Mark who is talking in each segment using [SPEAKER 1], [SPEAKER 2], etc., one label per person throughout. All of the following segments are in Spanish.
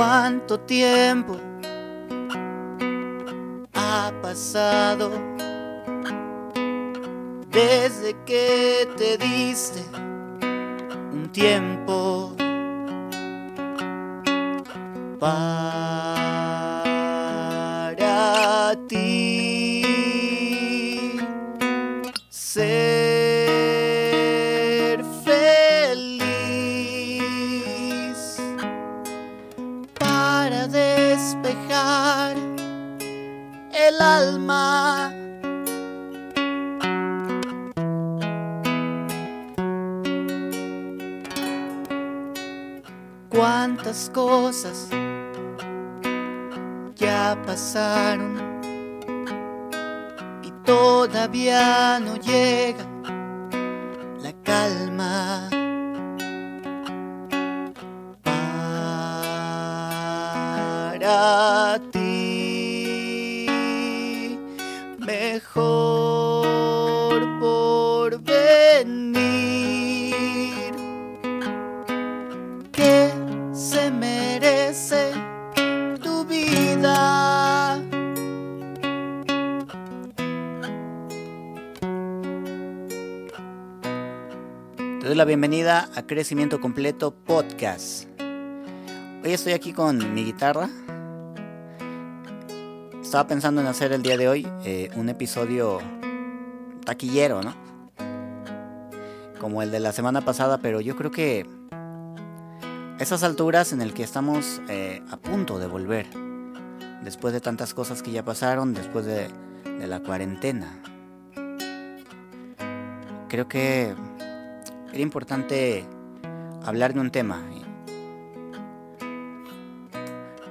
[SPEAKER 1] ¿Cuánto tiempo ha pasado desde que te diste un tiempo para Cuántas cosas ya pasaron y todavía no llega la calma. Para ti, mejor por venir bienvenida a Crecimiento Completo Podcast. Hoy estoy aquí con mi guitarra. Estaba pensando en hacer el día de hoy eh, un episodio taquillero, ¿no? Como el de la semana pasada, pero yo creo que esas alturas en el que estamos eh, a punto de volver, después de tantas cosas que ya pasaron, después de, de la cuarentena, creo que era importante hablar de un tema eh,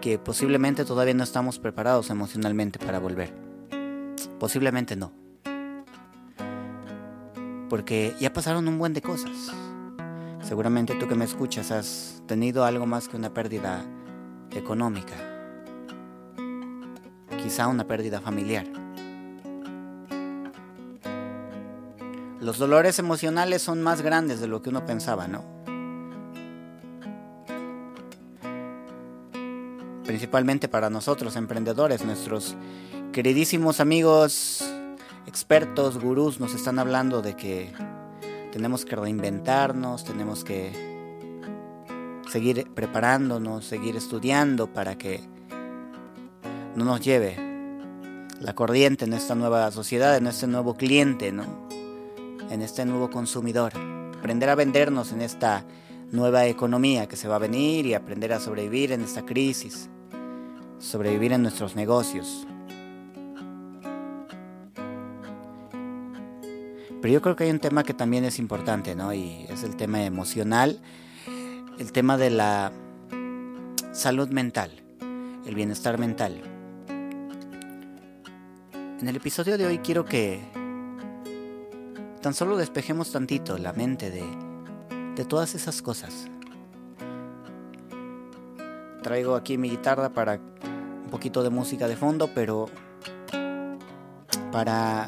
[SPEAKER 1] que posiblemente todavía no estamos preparados emocionalmente para volver. Posiblemente no. Porque ya pasaron un buen de cosas. Seguramente tú que me escuchas has tenido algo más que una pérdida económica. Quizá una pérdida familiar. Los dolores emocionales son más grandes de lo que uno pensaba, ¿no? Principalmente para nosotros, emprendedores, nuestros queridísimos amigos, expertos, gurús, nos están hablando de que tenemos que reinventarnos, tenemos que seguir preparándonos, seguir estudiando para que no nos lleve la corriente en esta nueva sociedad, en este nuevo cliente, ¿no? En este nuevo consumidor. Aprender a vendernos en esta nueva economía que se va a venir y aprender a sobrevivir en esta crisis, sobrevivir en nuestros negocios. Pero yo creo que hay un tema que también es importante, ¿no? Y es el tema emocional, el tema de la salud mental, el bienestar mental. En el episodio de hoy quiero que tan solo despejemos tantito la mente de, de todas esas cosas. Traigo aquí mi guitarra para un poquito de música de fondo, pero para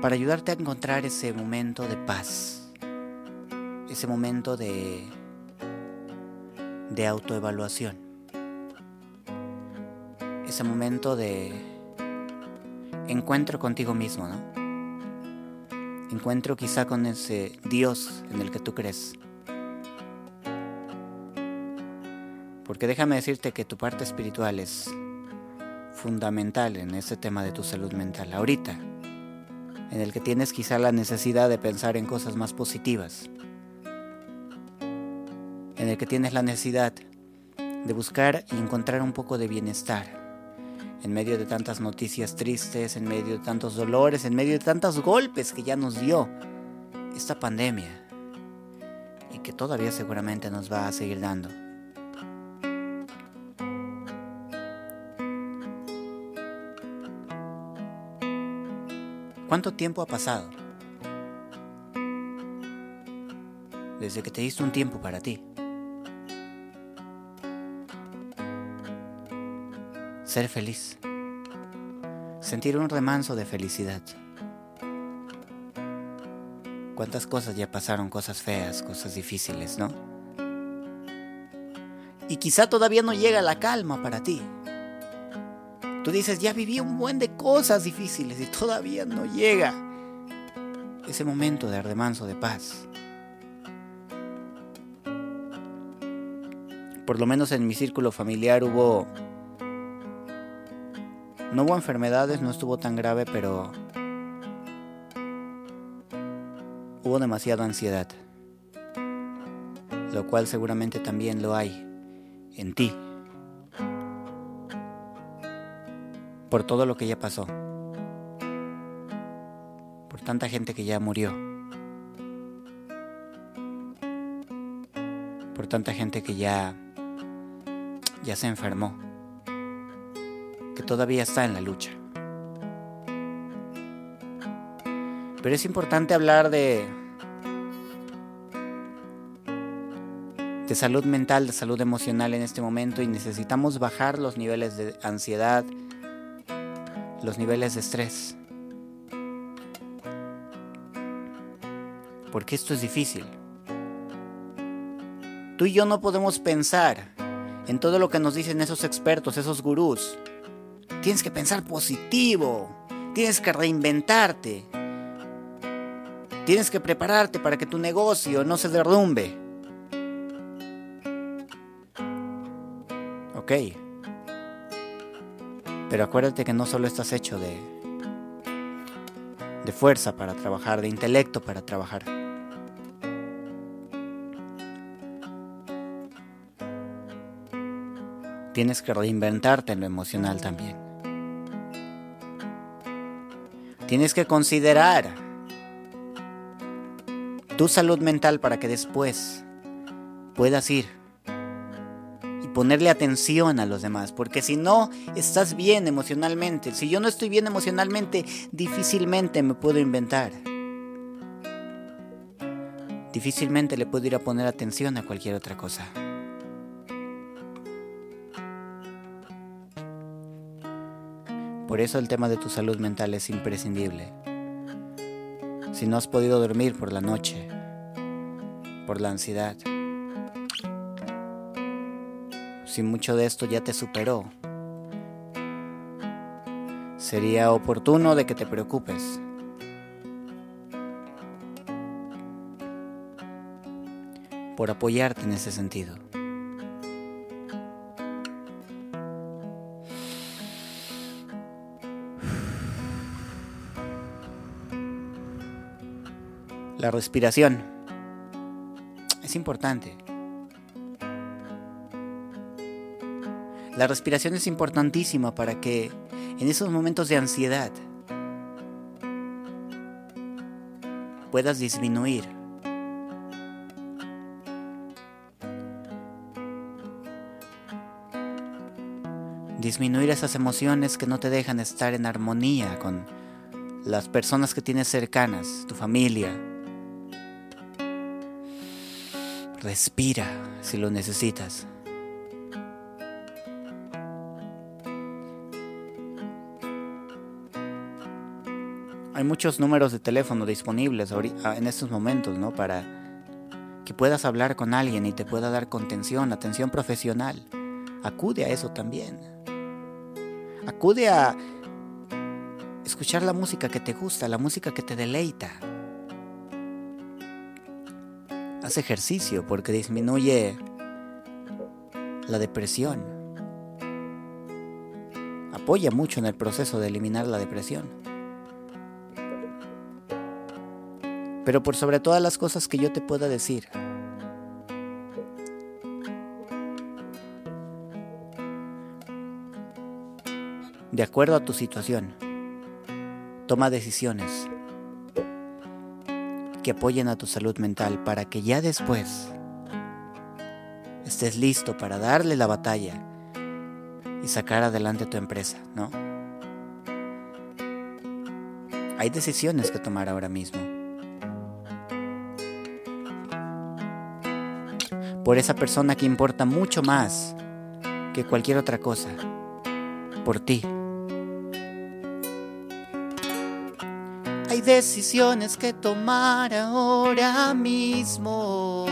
[SPEAKER 1] para ayudarte a encontrar ese momento de paz, ese momento de, de autoevaluación, ese momento de encuentro contigo mismo, ¿no? Encuentro quizá con ese Dios en el que tú crees. Porque déjame decirte que tu parte espiritual es fundamental en ese tema de tu salud mental. Ahorita, en el que tienes quizá la necesidad de pensar en cosas más positivas, en el que tienes la necesidad de buscar y encontrar un poco de bienestar, en medio de tantas noticias tristes, en medio de tantos dolores, en medio de tantos golpes que ya nos dio esta pandemia y que todavía seguramente nos va a seguir dando. ¿Cuánto tiempo ha pasado? Desde que te diste un tiempo para ti. Ser feliz. Sentir un remanso de felicidad. ¿Cuántas cosas ya pasaron? Cosas feas, cosas difíciles, ¿no? Y quizá todavía no llega la calma para ti. Tú dices, ya viví un buen de cosas difíciles y todavía no llega ese momento de ardemanso de paz. Por lo menos en mi círculo familiar hubo... No hubo enfermedades, no estuvo tan grave, pero hubo demasiada ansiedad, lo cual seguramente también lo hay en ti, por todo lo que ya pasó, por tanta gente que ya murió, por tanta gente que ya ya se enfermó, todavía está en la lucha. Pero es importante hablar de de salud mental, de salud emocional en este momento y necesitamos bajar los niveles de ansiedad, los niveles de estrés. Porque esto es difícil. Tú y yo no podemos pensar en todo lo que nos dicen esos expertos, esos gurús. Tienes que pensar positivo, tienes que reinventarte, Tienes que prepararte para que tu negocio no se derrumbe. Ok. Pero acuérdate que no solo estás hecho de de fuerza para trabajar, de intelecto para trabajar. Tienes que reinventarte en lo emocional también. Tienes que considerar tu salud mental para que después puedas ir y ponerle atención a los demás, porque si no estás bien emocionalmente, si yo no estoy bien emocionalmente, difícilmente me puedo inventar. Difícilmente le puedo ir a poner atención a cualquier otra cosa. Por eso el tema de tu salud mental es imprescindible si no has podido dormir por la noche, por la ansiedad, si mucho de esto ya te superó, sería oportuno de que te preocupes. por apoyarte en ese sentido. La respiración es importante. La respiración es importantísima para que en esos momentos de ansiedad puedas disminuir. Disminuir esas emociones que no te dejan estar en armonía con las personas que tienes cercanas, tu familia, Respira si lo necesitas. Hay muchos números de teléfono disponibles ah, en estos momentos, ¿no? Para que puedas hablar con alguien y te pueda dar contención, atención profesional. Acude a eso también. Acude a escuchar la música que te gusta, la música que te deleita ejercicio porque disminuye la depresión. Apoya mucho en el proceso de eliminar la depresión. Pero por sobre todas las cosas que yo te pueda decir, de acuerdo a tu situación, toma decisiones que apoyen a tu salud mental para que ya después estés listo para darle la batalla y sacar adelante tu empresa, ¿no? Hay decisiones que tomar ahora mismo. Por esa persona que importa mucho más que cualquier otra cosa. Por ti. Decisiones que tomar ahora mismo.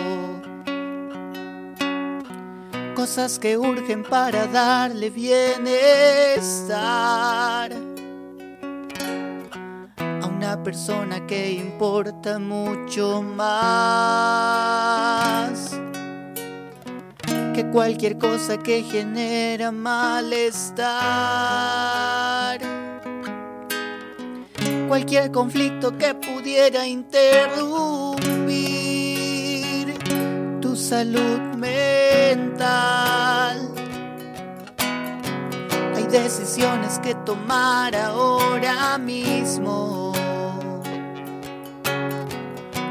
[SPEAKER 1] Cosas que urgen para darle bienestar a una persona que importa mucho más que cualquier cosa que genera malestar. Cualquier conflicto que pudiera interrumpir tu salud mental. Hay decisiones que tomar ahora mismo.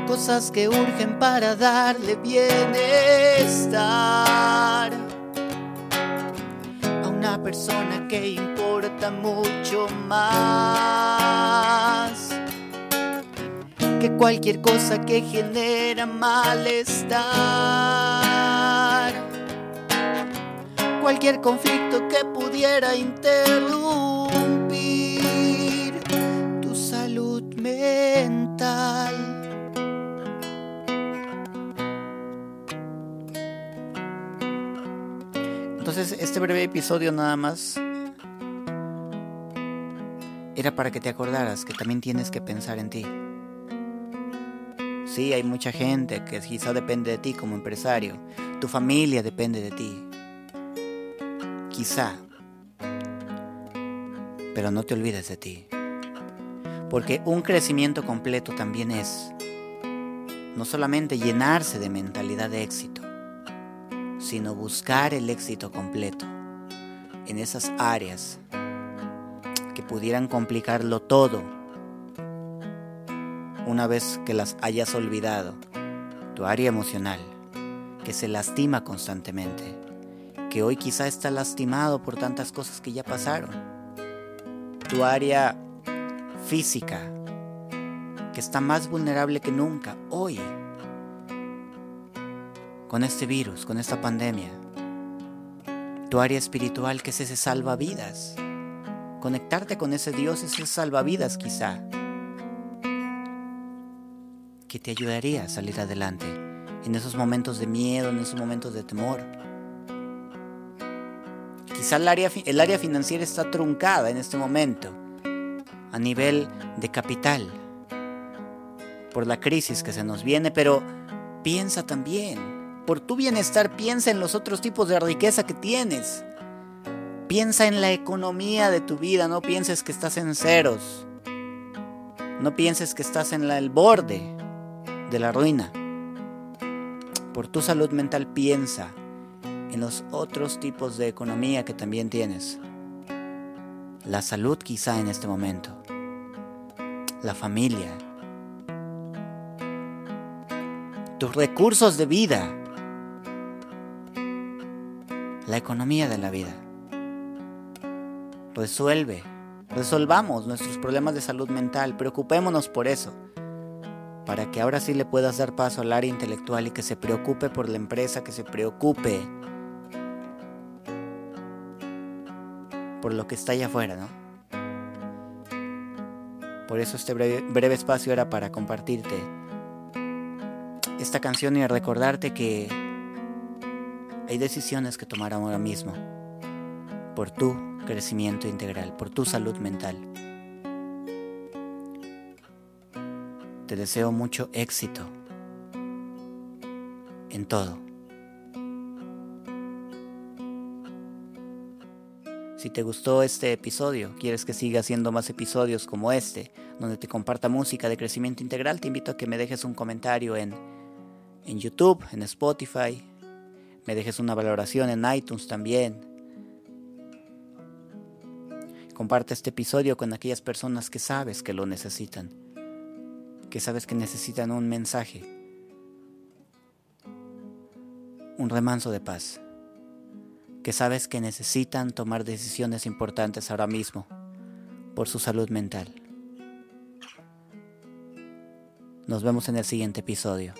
[SPEAKER 1] Cosas que urgen para darle bienestar persona que importa mucho más que cualquier cosa que genera malestar. Cualquier conflicto que pudiera interrumpir Este breve episodio nada más era para que te acordaras que también tienes que pensar en ti. Sí, hay mucha gente que quizá depende de ti como empresario. Tu familia depende de ti. Quizá. Pero no te olvides de ti. Porque un crecimiento completo también es no solamente llenarse de mentalidad de éxito, sino buscar el éxito completo en esas áreas que pudieran complicarlo todo una vez que las hayas olvidado. Tu área emocional, que se lastima constantemente, que hoy quizá está lastimado por tantas cosas que ya pasaron. Tu área física, que está más vulnerable que nunca hoy con este virus, con esta pandemia. Tu área espiritual que es ese salvavidas. Conectarte con ese Dios es salvavidas quizá. Que te ayudaría a salir adelante en esos momentos de miedo, en esos momentos de temor. Quizá el área, el área financiera está truncada en este momento a nivel de capital por la crisis que se nos viene, pero piensa también por tu bienestar, piensa en los otros tipos de riqueza que tienes. Piensa en la economía de tu vida, no pienses que estás en ceros. No pienses que estás en el borde de la ruina. Por tu salud mental piensa en los otros tipos de economía que también tienes. La salud quizá en este momento. La familia. Tus recursos de vida la economía de la vida. Resuelve, resolvamos nuestros problemas de salud mental, preocupémonos por eso, para que ahora sí le puedas dar paso al área intelectual y que se preocupe por la empresa, que se preocupe por lo que está allá afuera, ¿no? Por eso este breve, espacio era para compartirte esta canción y recordarte que hay decisiones que tomar ahora mismo por tu crecimiento integral, por tu salud mental. Te deseo mucho éxito en todo. Si te gustó este episodio, quieres que siga haciendo más episodios como este, donde te comparta música de crecimiento integral, te invito a que me dejes un comentario en, en YouTube, en Spotify, me dejes una valoración en iTunes también. Comparte este episodio con aquellas personas que sabes que lo necesitan, que sabes que necesitan un mensaje, un remanso de paz, que sabes que necesitan tomar decisiones importantes ahora mismo por su salud mental. Nos vemos en el siguiente episodio.